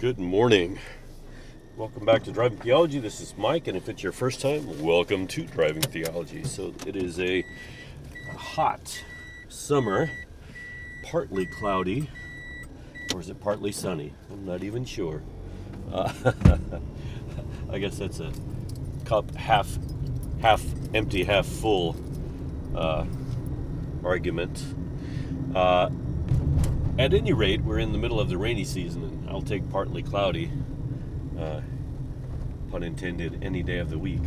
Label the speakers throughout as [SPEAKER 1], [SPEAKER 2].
[SPEAKER 1] Good morning. Welcome back to Driving Theology. This is Mike, and if it's your first time, welcome to Driving Theology. So it is a hot summer, partly cloudy, or is it partly sunny? I'm not even sure. Uh, I guess that's a cup half half empty, half full uh, argument. Uh, at any rate, we're in the middle of the rainy season, I'll take partly cloudy, uh, pun intended, any day of the week.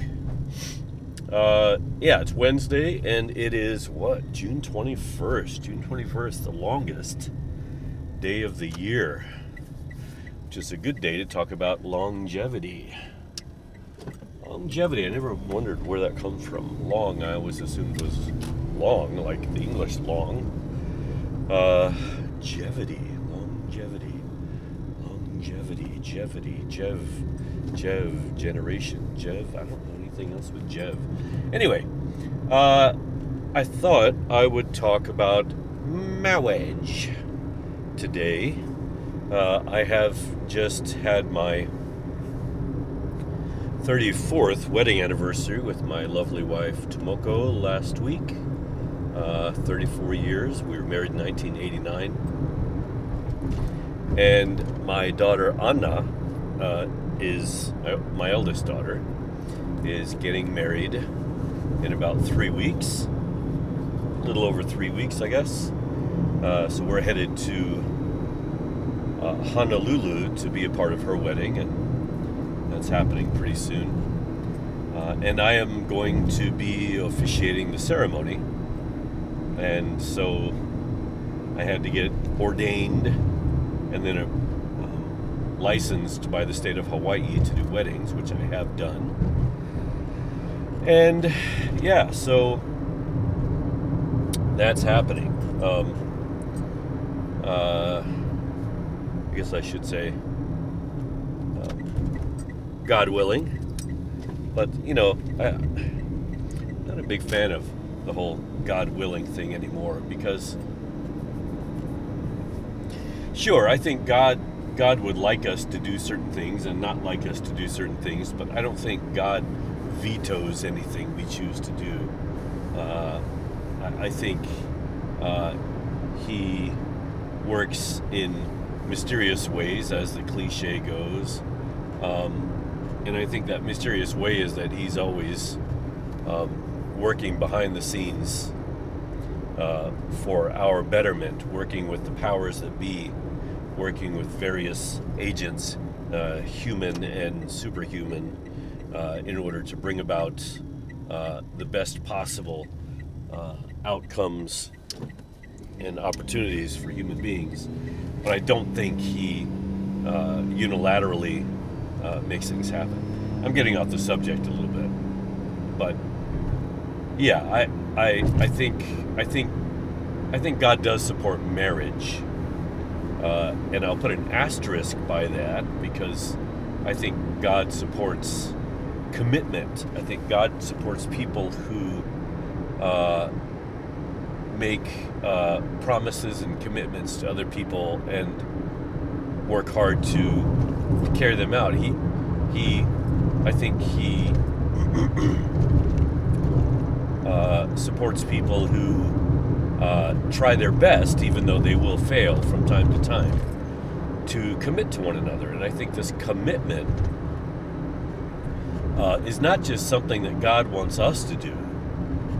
[SPEAKER 1] Uh, yeah, it's Wednesday, and it is what? June 21st. June 21st, the longest day of the year, which is a good day to talk about longevity. Longevity, I never wondered where that comes from. Long, I always assumed was long, like the English long. Uh, longevity, longevity, jev, jev, generation, jev. I don't know anything else with jev. Anyway, uh, I thought I would talk about marriage today. Uh, I have just had my 34th wedding anniversary with my lovely wife Tomoko last week. Uh, 34 years. We were married in 1989. And my daughter Anna uh, is uh, my eldest daughter is getting married in about three weeks, a little over three weeks, I guess. Uh, so we're headed to uh, Honolulu to be a part of her wedding, and that's happening pretty soon. Uh, and I am going to be officiating the ceremony and so I had to get ordained and then um, licensed by the state of Hawaii to do weddings, which I have done. And yeah, so that's happening. Um, uh, I guess I should say, um, God willing. But you know, I, I'm not a big fan of the whole God willing thing anymore because sure, I think God God would like us to do certain things and not like us to do certain things, but I don't think God vetoes anything we choose to do. Uh, I, I, think uh, He works in mysterious ways, as the cliche goes. Um, and I think that mysterious way is that He's always um, working behind the scenes uh, for our betterment, working with the powers that be, working with various agents, uh, human and superhuman, uh, in order to bring about uh, the best possible uh, outcomes and opportunities for human beings. But I don't think he uh, unilaterally makes things happen. I'm getting off the subject a little bit, but yeah, I, I, I think, I think, I think God does support marriage, uh, and I'll put an asterisk by that because I think God supports commitment. I think God supports people who uh, make uh, promises and commitments to other people and work hard to carry them out. He, he, I think he. Uh, supports people who uh, try their best, even though they will fail from time to time, to commit to one another. And I think this commitment uh, is not just something that God wants us to do.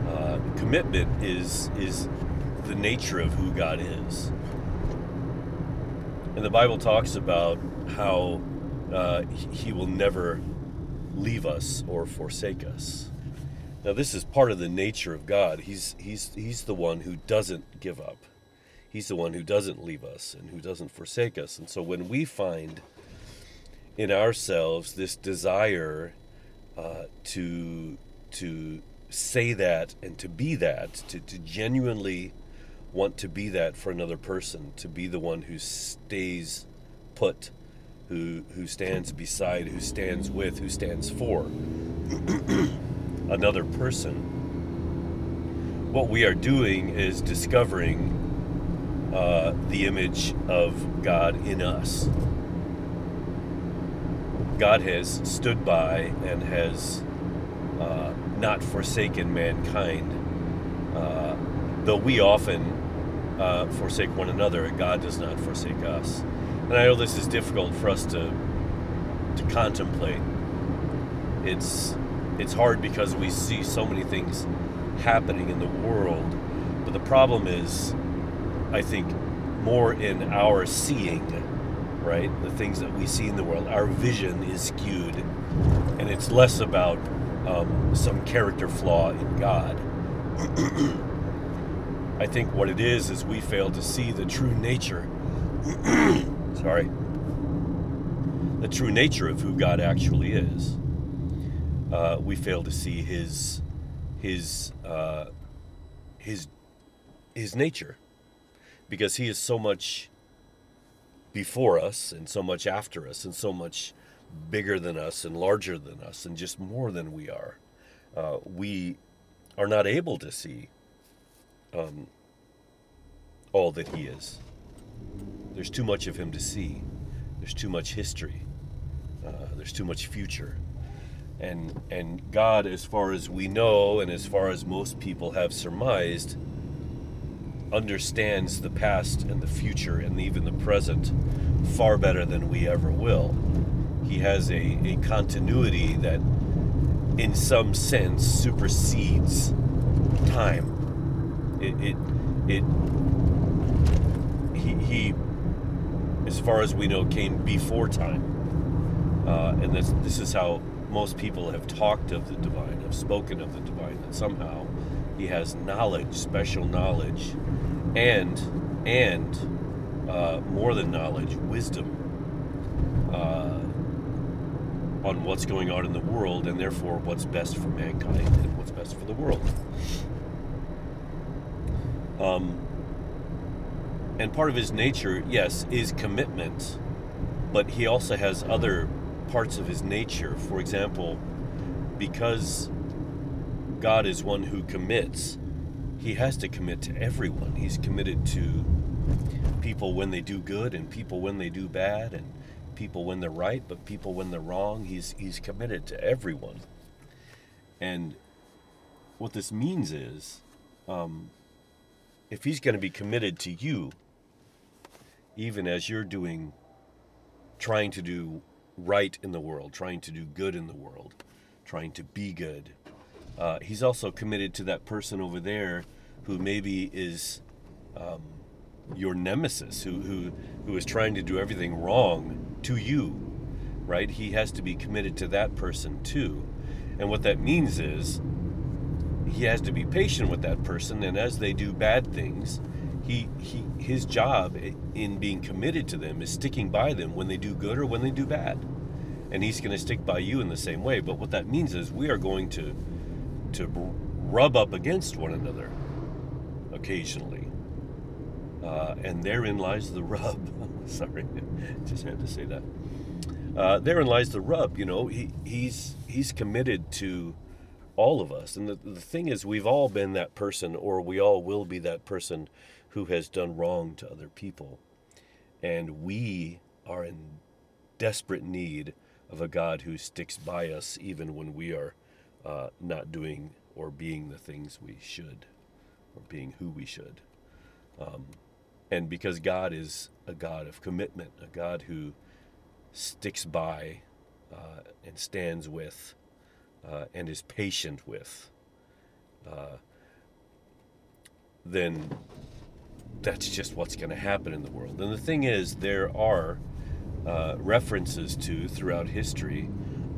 [SPEAKER 1] Uh, commitment is is the nature of who God is. And the Bible talks about how uh, He will never leave us or forsake us. Now this is part of the nature of God. He's he's he's the one who doesn't give up. He's the one who doesn't leave us and who doesn't forsake us. And so when we find in ourselves this desire uh, to to say that and to be that, to, to genuinely want to be that for another person, to be the one who stays put, who who stands beside, who stands with, who stands for. another person, what we are doing is discovering uh, the image of God in us. God has stood by and has uh, not forsaken mankind, uh, though we often uh, forsake one another, God does not forsake us. And I know this is difficult for us to to contemplate. It's it's hard because we see so many things happening in the world, but the problem is, I think, more in our seeing, right? The things that we see in the world, our vision is skewed, and it's less about um, some character flaw in God. I think what it is is we fail to see the true nature. sorry. The true nature of who God actually is. Uh, we fail to see His, His, uh, His, His nature, because He is so much before us and so much after us and so much bigger than us and larger than us and just more than we are. Uh, we are not able to see um, all that he is. There's too much of him to see. There's too much history. Uh, there's too much future. And, and God, as far as we know, and as far as most people have surmised, understands the past and the future and even the present far better than we ever will. He has a, a continuity that, in some sense, supersedes time. It, it, it he, he, as far as we know, came before time. Uh, and this, this is how most people have talked of the divine, have spoken of the divine, that somehow he has knowledge, special knowledge, and and uh, more than knowledge, wisdom uh, on what's going on in the world, and therefore what's best for mankind and what's best for the world. Um, and part of his nature, yes, is commitment, but he also has other parts of his nature. For example, because God is one who commits, he has to commit to everyone. He's committed to people when they do good and people when they do bad and people when they're right, but people when they're wrong. He's he's committed to everyone. And what this means is, um, if he's going to be committed to you, even as you're doing, trying to do right in the world, trying to do good in the world, trying to be good, uh, he's also committed to that person over there who maybe is um, your nemesis, who, who, who is trying to do everything wrong to you, right? He has to be committed to that person too. And what that means is he has to be patient with that person, and as they do bad things, he, he his job in being committed to them is sticking by them when they do good or when they do bad. And he's going to stick by you in the same way. But what that means is we are going to to rub up against one another occasionally. Uh, and therein lies the rub. Sorry just had to say that. Uh, therein lies the rub you know. He, he's he's committed to all of us. And the, the thing is we've all been that person or we all will be that person who has done wrong to other people. And we are in desperate need of a God who sticks by us even when we are uh, not doing or being the things we should, or being who we should. Um, and because God is a God of commitment, a God who sticks by uh, and stands with uh, and is patient with, uh, then that's just what's going to happen in the world. And the thing is, there are uh, references to throughout history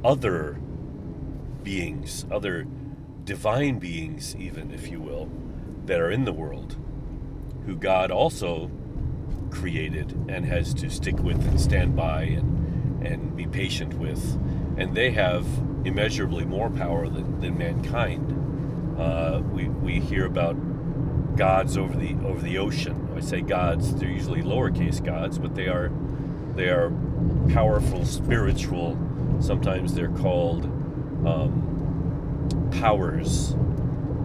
[SPEAKER 1] other beings, other divine beings, even if you will, that are in the world, who God also created and has to stick with and stand by and, and be patient with. And they have immeasurably more power than, than mankind. Uh, we, we hear about gods over the over the ocean. I say gods; they're usually lowercase gods, but they are they are powerful, spiritual. Sometimes they're called um, powers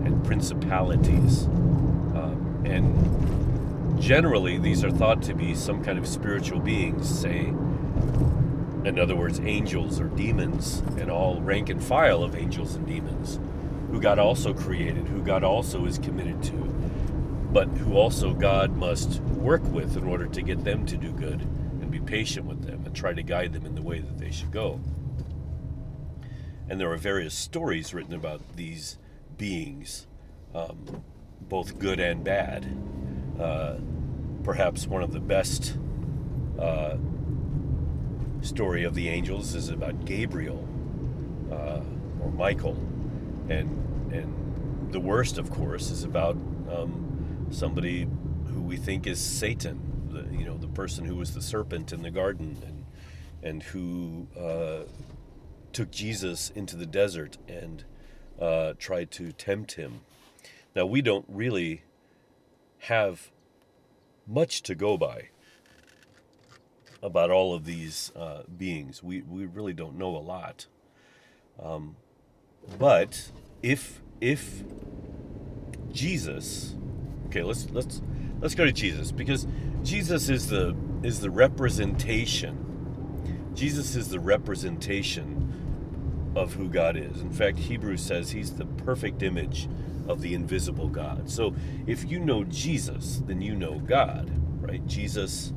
[SPEAKER 1] and principalities, um, and generally these are thought to be some kind of spiritual beings. Say In other words, angels or demons, and all rank and file of angels and demons, who God also created, who God also is committed to, but who also God must work with in order to get them to do good and be patient with them and try to guide them in the way that they should go. And there are various stories written about these beings, um, both good and bad. Uh, perhaps one of the best uh, story of the angels is about Gabriel uh, or Michael, and and the worst, of course, is about um, somebody who we think is Satan, the, you know, the person who was the serpent in the garden and and who uh, took Jesus into the desert and uh, tried to tempt him. Now we don't really have much to go by about all of these uh, beings. We, we really don't know a lot. Um, but if if Jesus, okay, let's let's let's go to Jesus because Jesus is the is the representation. Jesus is the representation of who God is. In fact, Hebrews says he's the perfect image of the invisible God. So if you know Jesus, then you know God, right? Jesus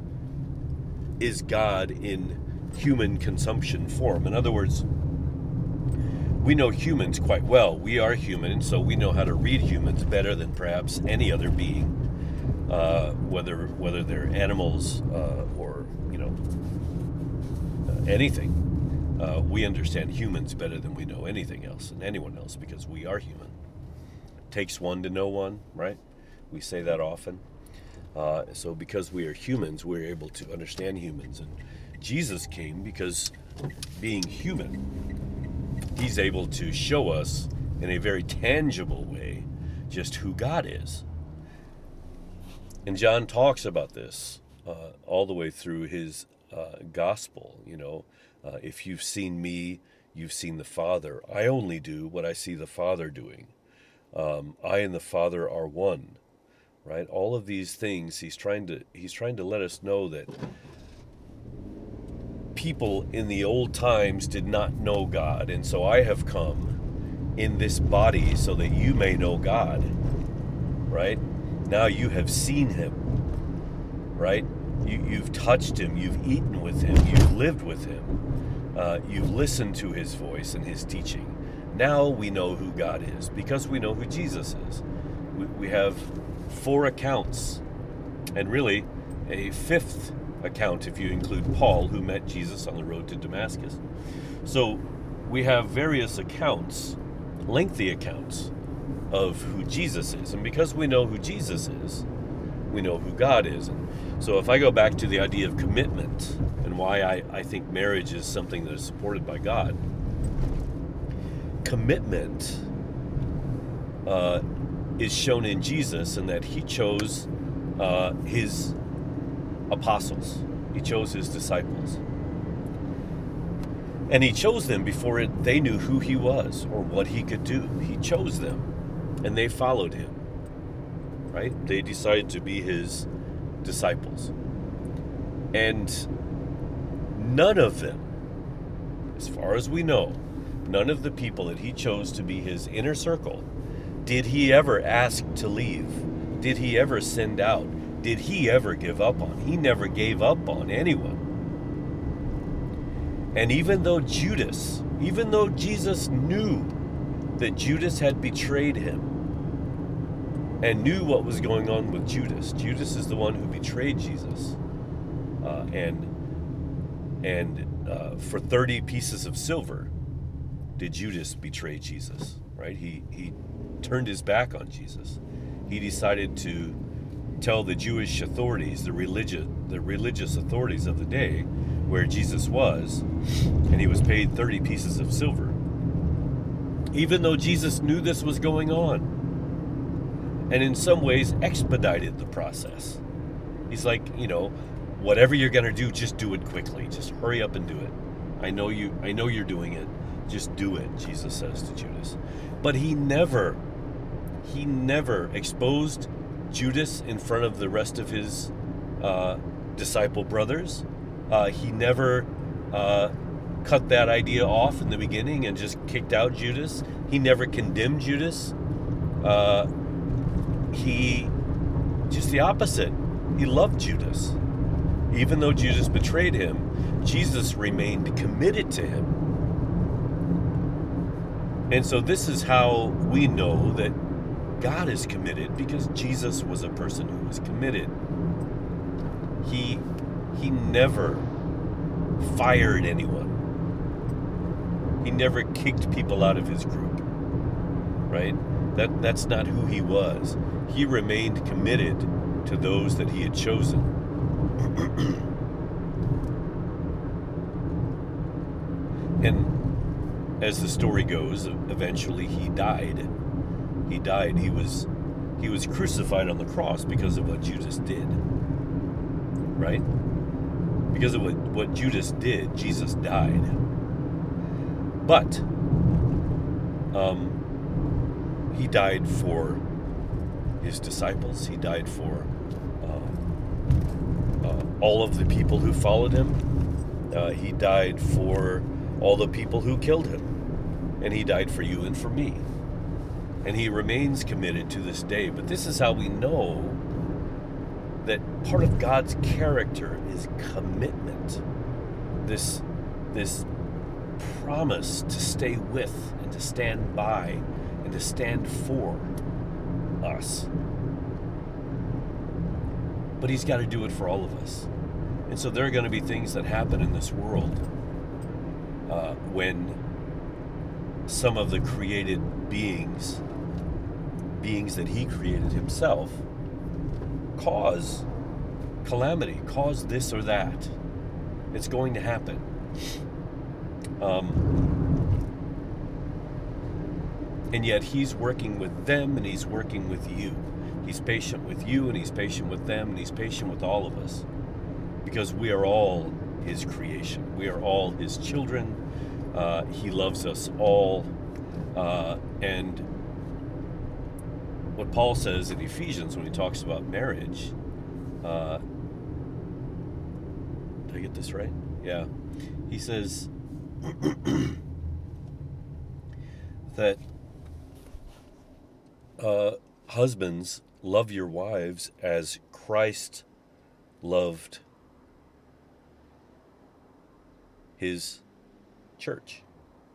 [SPEAKER 1] is God in human consumption form. In other words, we know humans quite well. We are human, so we know how to read humans better than perhaps any other being, uh, whether whether they're animals uh, or you know uh, anything. Uh, we understand humans better than we know anything else and anyone else because we are human. It takes one to know one, right? We say that often. Uh, so, because we are humans, we're able to understand humans. And Jesus came because, being human, he's able to show us in a very tangible way just who God is. And John talks about this uh, all the way through his uh, gospel. You know, uh, if you've seen me, you've seen the Father. I only do what I see the Father doing. Um, I and the Father are one right all of these things he's trying to he's trying to let us know that people in the old times did not know god and so i have come in this body so that you may know god right? Now you have seen him right? You, you've touched him you've eaten with him you've lived with him uh, you've listened to his voice and his teaching. Now we know who god is because we know who jesus is. We, we have four accounts, and really a fifth account if you include Paul, who met Jesus on the road to Damascus. So we have various accounts, lengthy accounts, of who Jesus is. And because we know who Jesus is, we know who God is. And so if I go back to the idea of commitment and why I, I think marriage is something that is supported by God, commitment uh, is shown in Jesus in that he chose uh, his apostles, he chose his disciples. And he chose them before it, they knew who he was or what he could do. He chose them and they followed him. Right? They decided to be his disciples. And none of them, as far as we know, none of the people that he chose to be his inner circle did he ever ask to leave? Did he ever send out? Did he ever give up on? He never gave up on anyone. And even though Judas, even though Jesus knew that Judas had betrayed him and knew what was going on with Judas, Judas is the one who betrayed Jesus. Uh, and and uh, for 30 pieces of silver did Judas betray Jesus, right? He, he turned his back on Jesus. He decided to tell the Jewish authorities, the religious, the religious authorities of the day, where Jesus was, and he was paid 30 pieces of silver. Even though Jesus knew this was going on, and in some ways expedited the process. He's like, you know, whatever you're going to do, just do it quickly. Just hurry up and do it. I know you I know you're doing it. Just do it, Jesus says to Judas. But he never he never exposed Judas in front of the rest of his uh, disciple brothers. Uh, he never uh, cut that idea off in the beginning and just kicked out Judas. He never condemned Judas. Uh, he just the opposite. He loved Judas. Even though Judas betrayed him, Jesus remained committed to him. And so this is how we know that God is committed because Jesus was a person who was committed. He he never fired anyone. He never kicked people out of his group. Right? That that's not who he was. He remained committed to those that he had chosen. and as the story goes, eventually he died. He died. He was he was crucified on the cross because of what Judas did. Right? Because of what, what Judas did, Jesus died. But um, he died for his disciples. He died for uh, uh, all of the people who followed him. Uh, he died for all the people who killed him. And he died for you and for me. And he remains committed to this day. But this is how we know that part of God's character is commitment. This, this promise to stay with and to stand by and to stand for us. But He's got to do it for all of us. And so there are going to be things that happen in this world uh, when some of the created beings, beings that He created Himself, cause calamity, cause this or that. It's going to happen. Um, and yet he's working with them and he's working with you. He's patient with you and he's patient with them and he's patient with all of us because we are all his creation. We are all his children. Uh, he loves us all. Uh, and what Paul says in Ephesians when he talks about marriage, uh, did I get this right? Yeah. He says that uh, husbands, love your wives as Christ loved his church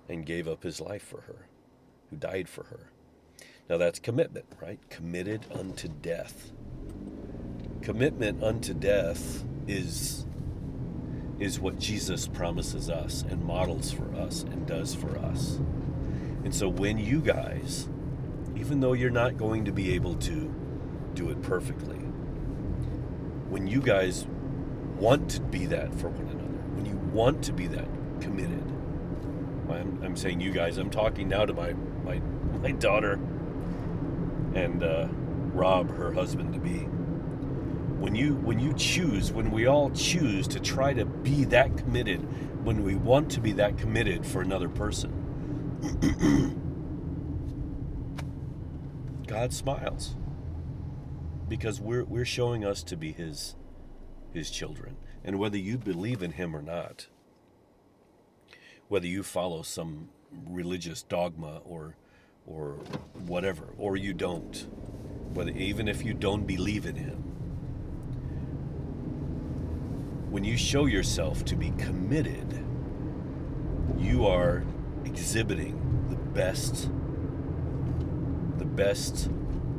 [SPEAKER 1] and gave up his life for her, who died for her. Now that's commitment, right? Committed unto death. Commitment unto death is is what Jesus promises us and models for us and does for us. And so when you guys even though you're not going to be able to do it perfectly. When you guys want to be that for one another, when you want to be that committed, I'm, I'm saying you guys, I'm talking now to my, my, my daughter and uh, Rob, her husband to be. When you when you choose, when we all choose to try to be that committed, when we want to be that committed for another person, God smiles because we're, we're showing us to be his, his children. And whether you believe in him or not, whether you follow some religious dogma or, or whatever, or you don't, whether, even if you don't believe in him, when you show yourself to be committed, you are exhibiting the best the best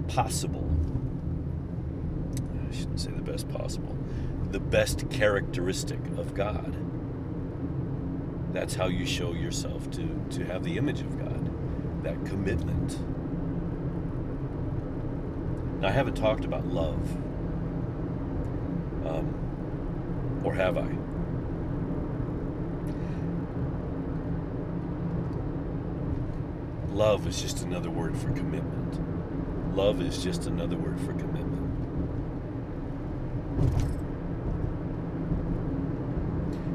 [SPEAKER 1] possible. I shouldn't say the best possible. The best characteristic of God. That's how you show yourself to, to have the image of God, that commitment. Now, I haven't talked about love. Um, or have I? love is just another word for commitment. Love is just another word for commitment.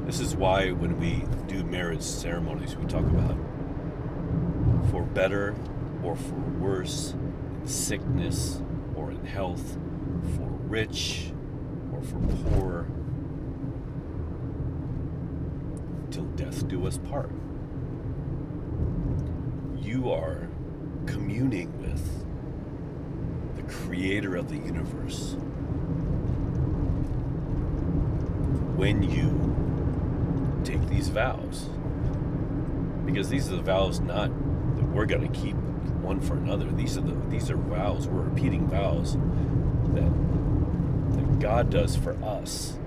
[SPEAKER 1] This is why when we do marriage ceremonies, we talk about for better or for worse, in sickness or in health, for rich or for poor, till death do us part. You are communing with the creator of the universe. When you take these vows, because these are the vows not we're going to keep one for another. These are the these are vows. We're repeating vows that that God does for us.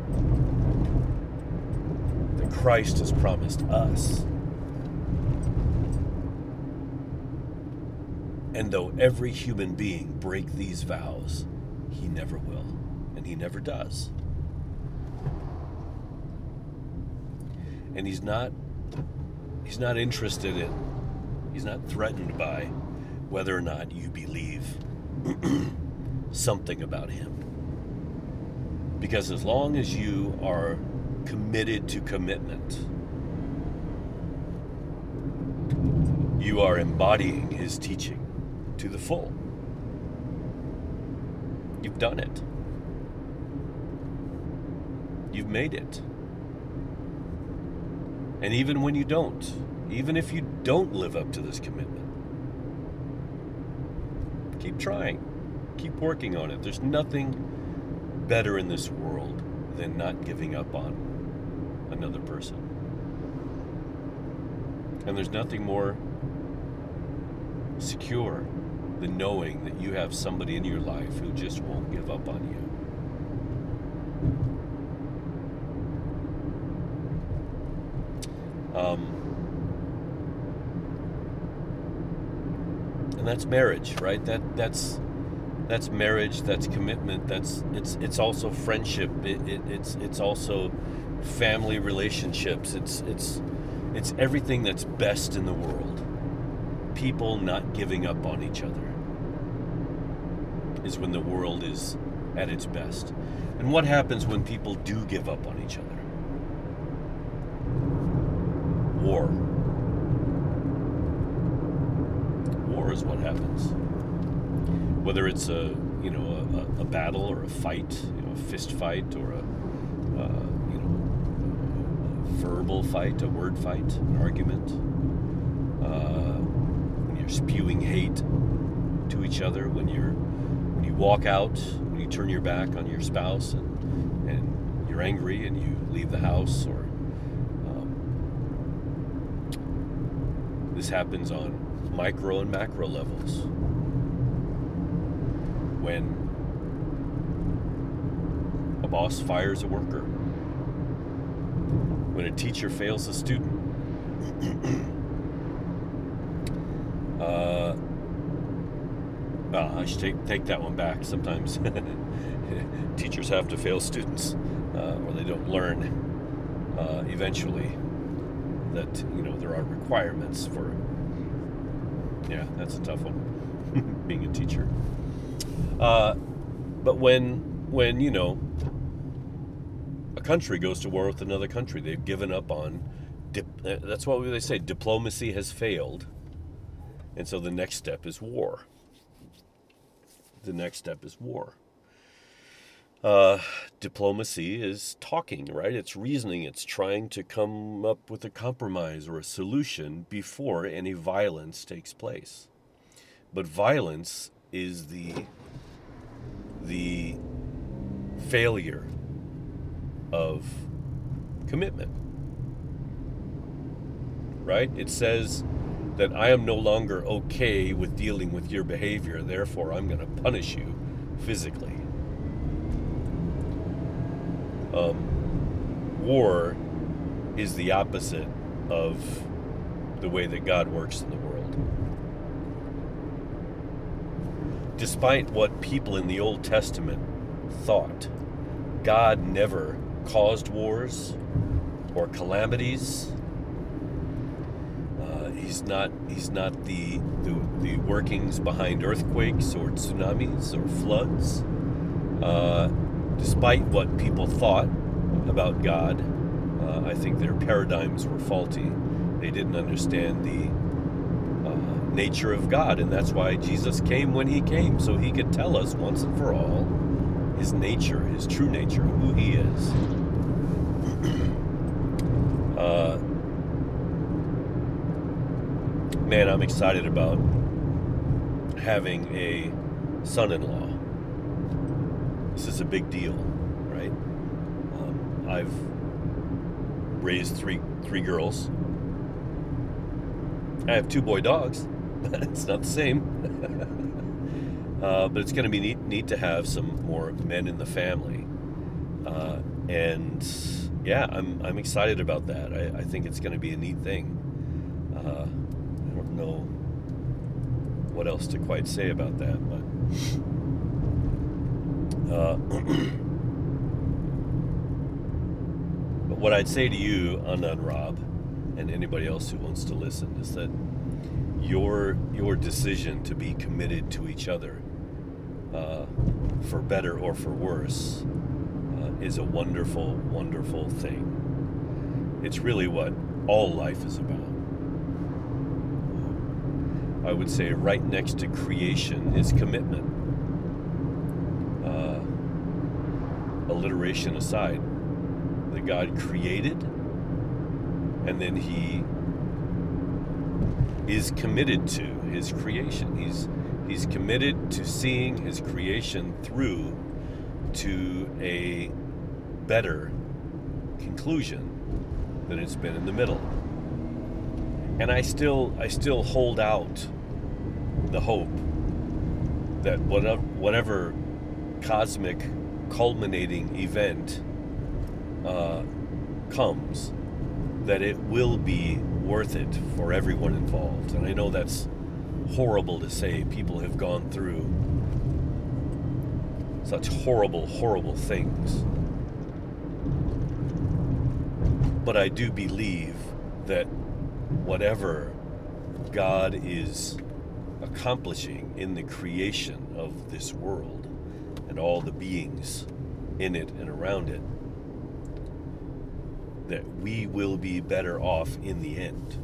[SPEAKER 1] That Christ has promised us. And though every human being break these vows, he never will, and he never does. And he's not he's not interested in he's not threatened by whether or not you believe something about him. Because as long as you are committed to commitment, you are embodying his teaching to the full. You've done it. You've made it. And even when you don't, even if you don't live up to this commitment, keep trying, keep working on it. There's nothing better in this world than not giving up on another person. And there's nothing more secure than knowing that you have somebody in your life who just won't give up on you. Um, and that's marriage, right? That that's that's marriage. That's commitment. That's it's it's also friendship. It, it, it's it's also family relationships. It's it's it's everything that's best in the world. People not giving up on each other is when the world is at its best. And what happens when people do give up on each other? War. War is what happens. Whether it's a you know a, a battle or a fight, you know, a fist fight or a uh, you know a verbal fight, a word fight, an argument. Uh, when you're spewing hate to each other, when you're when you walk out, when you turn your back on your spouse and and you're angry and you leave the house or This happens on micro and macro levels. When a boss fires a worker, when a teacher fails a student, uh, well, I should take, take that one back. Sometimes teachers have to fail students, uh, or they don't learn uh, eventually that you know there are requirements for yeah that's a tough one. Being a teacher. Uh, but when when you know a country goes to war with another country they've given up on dip, uh, that's what they say diplomacy has failed. And so the next step is war. The next step is war uh, diplomacy is talking, right? It's reasoning. It's trying to come up with a compromise or a solution before any violence takes place. But violence is the the failure of commitment. Right? It says that I am no longer okay with dealing with your behavior, therefore I'm going to punish you physically um, war is the opposite of the way that God works in the world. Despite what people in the Old Testament thought, God never caused wars or calamities. Uh, he's not he's not the, the, the workings behind earthquakes or tsunamis or floods. Uh, despite what people thought about God, uh, I think their paradigms were faulty. They didn't understand the uh, nature of God, and that's why Jesus came when he came, so he could tell us once and for all his nature, his true nature, who he is. uh, man, I'm excited about having a son in law is a big deal, right? Um, I've raised three three girls. I have two boy dogs. but it's not the same. uh, but it's going to be neat, neat to have some more men in the family. Uh, and yeah, I'm, I'm excited about that. I, I think it's going to be a neat thing. Uh, I don't know what else to quite say about that, but. Uh, but what I'd say to you, Anna and Rob, and anybody else who wants to listen, is that your your decision to be committed to each other, uh, for better or for worse, uh, is a wonderful, wonderful thing. It's really what all life is about. I would say right next to creation is commitment. Uh, alliteration aside, that God created, and then He is committed to His creation. He's He's committed to seeing His creation through to a better conclusion than it's been in the middle. And I still I still hold out the hope that whatever whatever cosmic culminating event uh, comes, that it will be worth it for everyone involved. And I know that's horrible to say. People have gone through such horrible, horrible things. But I do believe that whatever God is accomplishing in the creation of this world and all the beings in it and around it, that we will be better off in the end.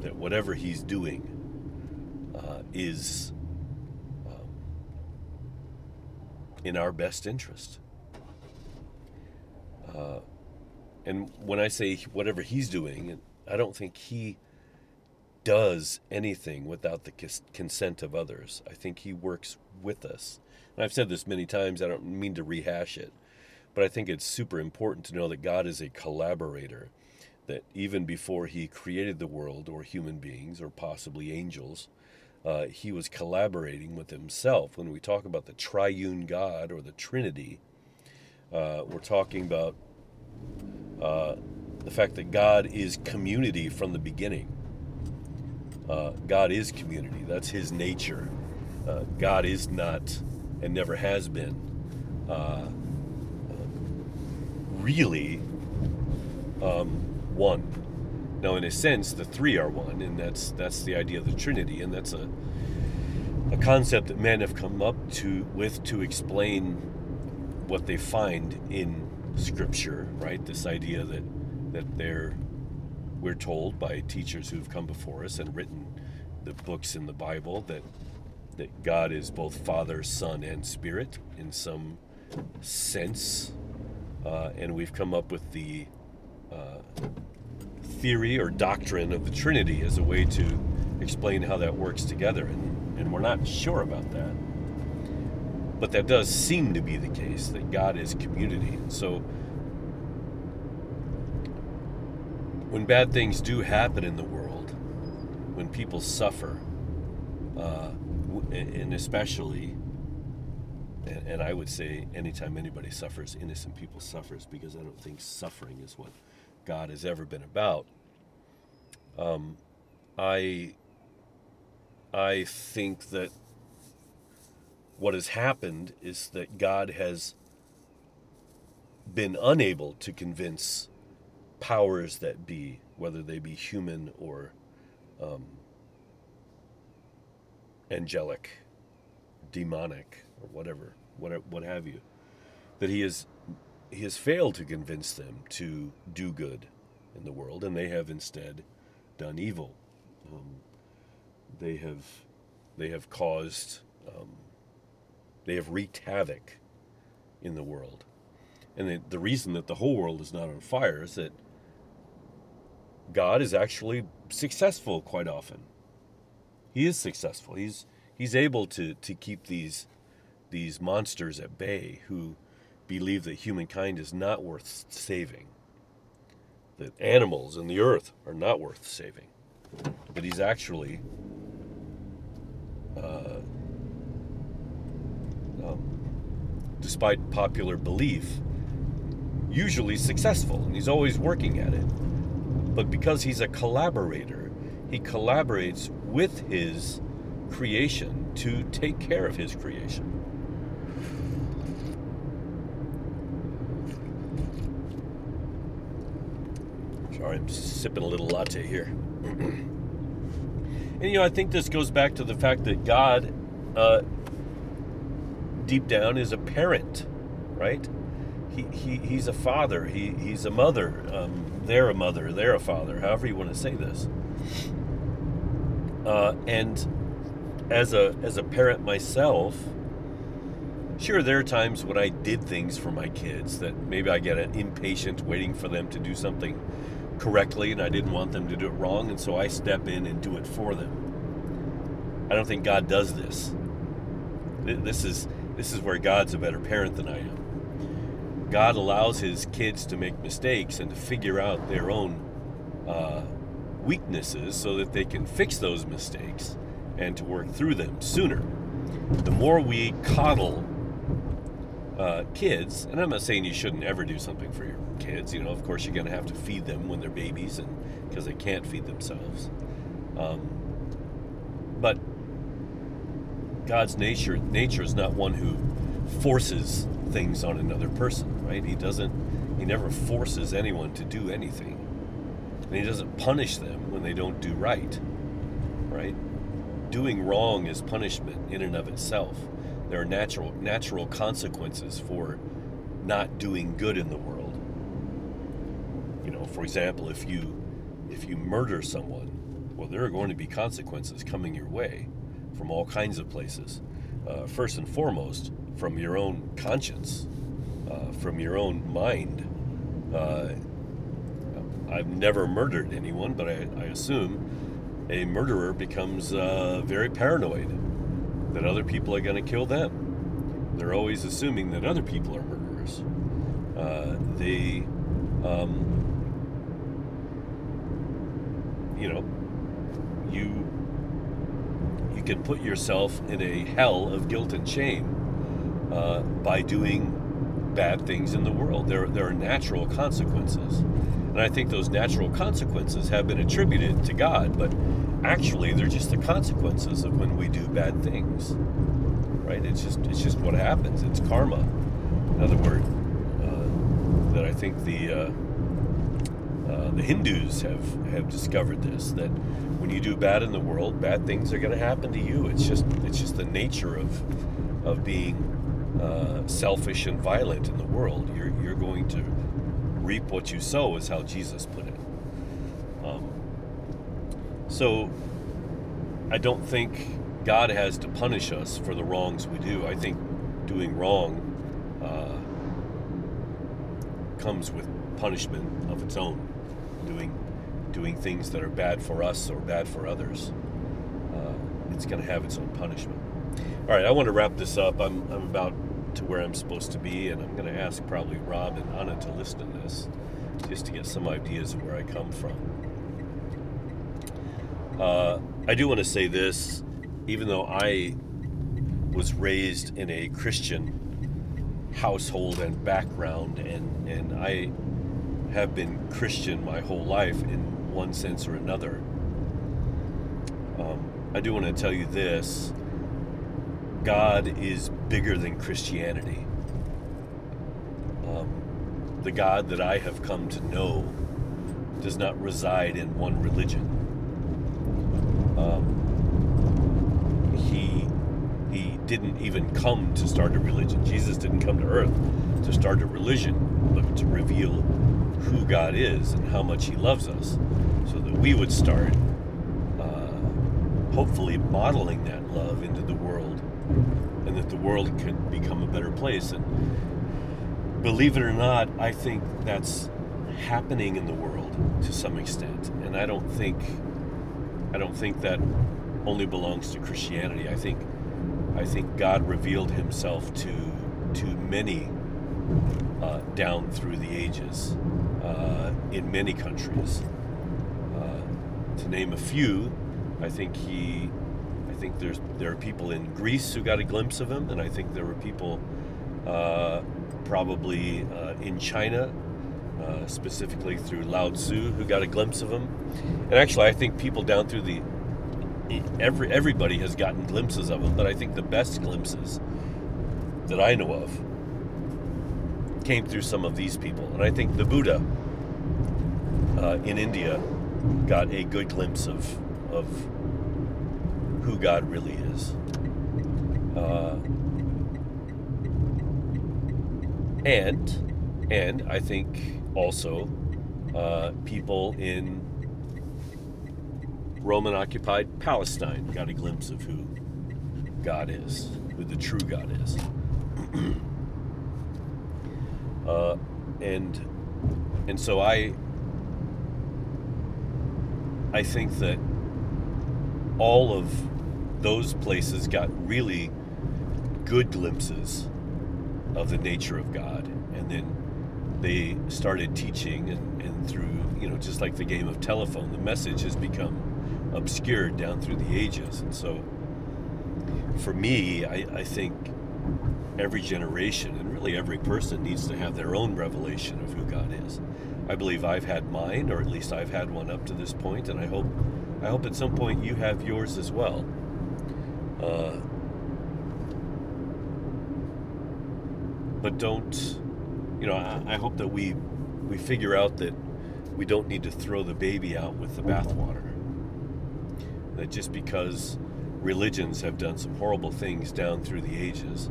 [SPEAKER 1] That whatever He's doing uh, is um, in our best interest. Uh, and when I say whatever He's doing, I don't think He does anything without the consent of others. I think he works with us. And I've said this many times, I don't mean to rehash it, but I think it's super important to know that God is a collaborator. That even before he created the world or human beings or possibly angels, uh, he was collaborating with himself. When we talk about the triune God or the Trinity, uh, we're talking about uh, the fact that God is community from the beginning. Uh, God is community. That's His nature. Uh, God is not and never has been uh, really um, one. Now, in a sense, the three are one, and that's that's the idea of the Trinity, and that's a a concept that men have come up to with to explain what they find in Scripture. Right, this idea that that they're we're told by teachers who've come before us and written the books in the Bible that that God is both Father, Son, and Spirit in some sense, uh, and we've come up with the uh, theory or doctrine of the Trinity as a way to explain how that works together, and, and we're not sure about that. But that does seem to be the case that God is community. And So when bad things do happen in the world, when people suffer, uh, and especially, and I would say anytime anybody suffers, innocent people suffers, because I don't think suffering is what God has ever been about. Um, I, I think that what has happened is that God has been unable to convince powers that be, whether they be human or um, angelic, demonic, or whatever, what, what have you, that he has he has failed to convince them to do good in the world, and they have instead done evil. Um, they have they have caused um, they have wreaked havoc in the world, and the, the reason that the whole world is not on fire is that God is actually successful quite often. He is successful. He's he's able to to keep these these monsters at bay who believe that humankind is not worth saving. That animals and the earth are not worth saving. But he's actually uh, um, despite popular belief, usually successful, and he's always working at it. But because he's a collaborator, he collaborates with his creation to take care of his creation. Sorry, I'm sipping a little latte here. and you know, I think this goes back to the fact that God, uh, deep down, is a parent, right? He, he, he's a father. He, he's a mother. Um, they're a mother. They're a father. However you want to say this. Uh, and as a as a parent myself, sure there are times when I did things for my kids that maybe I get impatient waiting for them to do something correctly and I didn't want them to do it wrong and so I step in and do it for them. I don't think God does this. This is this is where God's a better parent than I am. God allows his kids to make mistakes and to figure out their own uh, weaknesses so that they can fix those mistakes and to work through them sooner. The more we coddle uh, kids, and I'm not saying you shouldn't ever do something for your kids. You know, of course, you're going to have to feed them when they're babies, and because they can't feed themselves. Um, but God's nature nature is not one who forces things on another person, right? He doesn't. He never forces anyone to do anything, and he doesn't punish them when they don't do right, right? Doing wrong is punishment in and of itself there are natural natural consequences for not doing good in the world. You know, for example, if you if you murder someone, well, there are going to be consequences coming your way from all kinds of places. Uh, first and foremost, from your own conscience, uh, from your own mind. Uh, I've never murdered anyone, but I, I assume a murderer becomes uh, very paranoid that other people are going to kill them. They're always assuming that other people are murderers. Uh, they, um, you know, you you can put yourself in a hell of guilt and shame uh, by doing bad things in the world. There, there are natural consequences. And I think those natural consequences have been attributed to God, but actually they're just the consequences of when we do bad things right? It's just it's just what happens. It's karma. Another word uh, that i think the uh, uh, the hindus have have discovered this that when you do bad in the world bad things are going to happen to you. It's just it's just the nature of of being uh, selfish and violent in the world. You're you're going to reap what you sow is how jesus put it so I don't think God has to punish us for the wrongs we do. I think doing wrong uh, comes with punishment of its own. Doing doing things that are bad for us or bad for others, uh, it's going to have its own punishment. All right, I want to wrap this up. I'm, I'm about to where I'm supposed to be, and I'm going to ask probably Rob and Anna to listen to this just to get some ideas of where I come from. Uh, I do want to say this, even though I was raised in a Christian household and background, and, and I have been Christian my whole life in one sense or another. Um, I do want to tell you this God is bigger than Christianity. Um, the God that I have come to know does not reside in one religion um, he he didn't even come to start a religion. Jesus didn't come to earth to start a religion, but to reveal who God is and how much He loves us, so that we would start uh, hopefully modeling that love into the world, and that the world could become a better place. And believe it or not, I think that's happening in the world to some extent, and I don't think I don't think that only belongs to Christianity. I think I think God revealed Himself to to many uh, down through the ages uh, in many countries. Uh, to name a few, I think He. I think there's there are people in Greece who got a glimpse of Him, and I think there were people uh, probably uh, in China uh, specifically through Lao Tzu, who got a glimpse of him. And actually, I think people down through the every everybody has gotten glimpses of him, but I think the best glimpses that I know of came through some of these people. And I think the Buddha uh, in India got a good glimpse of of who God really is. Uh, and and I think also uh, people in Roman occupied Palestine got a glimpse of who God is, who the true God is. uh, and and so I I think that all of those places got really good glimpses of the nature of God. And then they started teaching and, and through you know just like the game of telephone the message has become obscured down through the ages. And so for me I, I think every generation and really every person needs to have their own revelation of who god is. I believe i've had mine or at least i've had one up to this point and i hope i hope at some point you have yours as well uh, but don't you know, I, I hope that we we figure out that we don't need to throw the baby out with the bathwater. That just because religions have done some horrible things down through the ages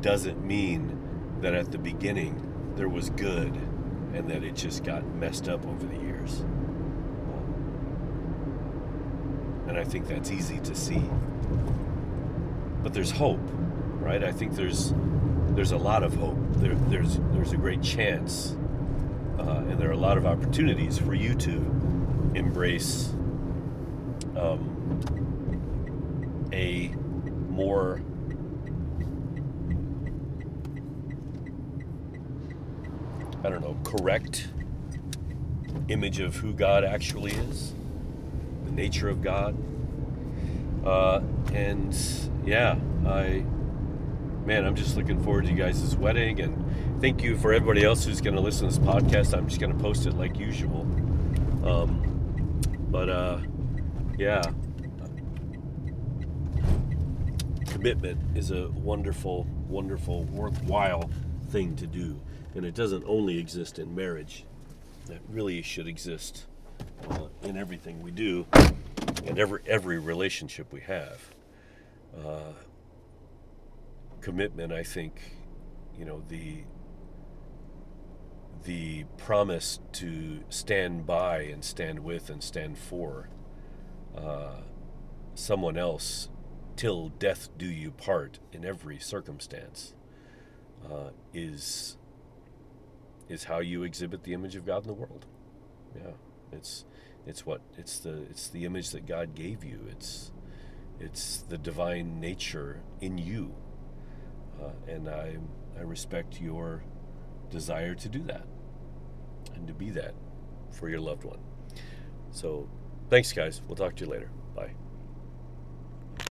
[SPEAKER 1] doesn't mean that at the beginning there was good and that it just got messed up over the years. And I think that's easy to see. But there's hope, right? I think there's there's a lot of hope. There, there's there's a great chance, uh, and there are a lot of opportunities for you to embrace um, a more I don't know correct image of who God actually is, the nature of God, uh, and yeah, I man, I'm just looking forward to you guys' wedding. And thank you for everybody else who's going to listen to this podcast. I'm just going to post it like usual. Um, but uh, yeah, commitment is a wonderful, wonderful, worthwhile thing to do. And it doesn't only exist in marriage, it really should exist uh, in everything we do and every, every relationship we have. Uh, commitment, I think, you know, the the promise to stand by and stand with and stand for uh, someone else till death do you part in every circumstance uh, is is how you exhibit the image of God in the world. Yeah, it's it's what it's the it's the image that God gave you. It's it's the divine nature in you uh, and I, I respect your desire to do that and to be that for your loved one. So, thanks, guys. We'll talk to you later.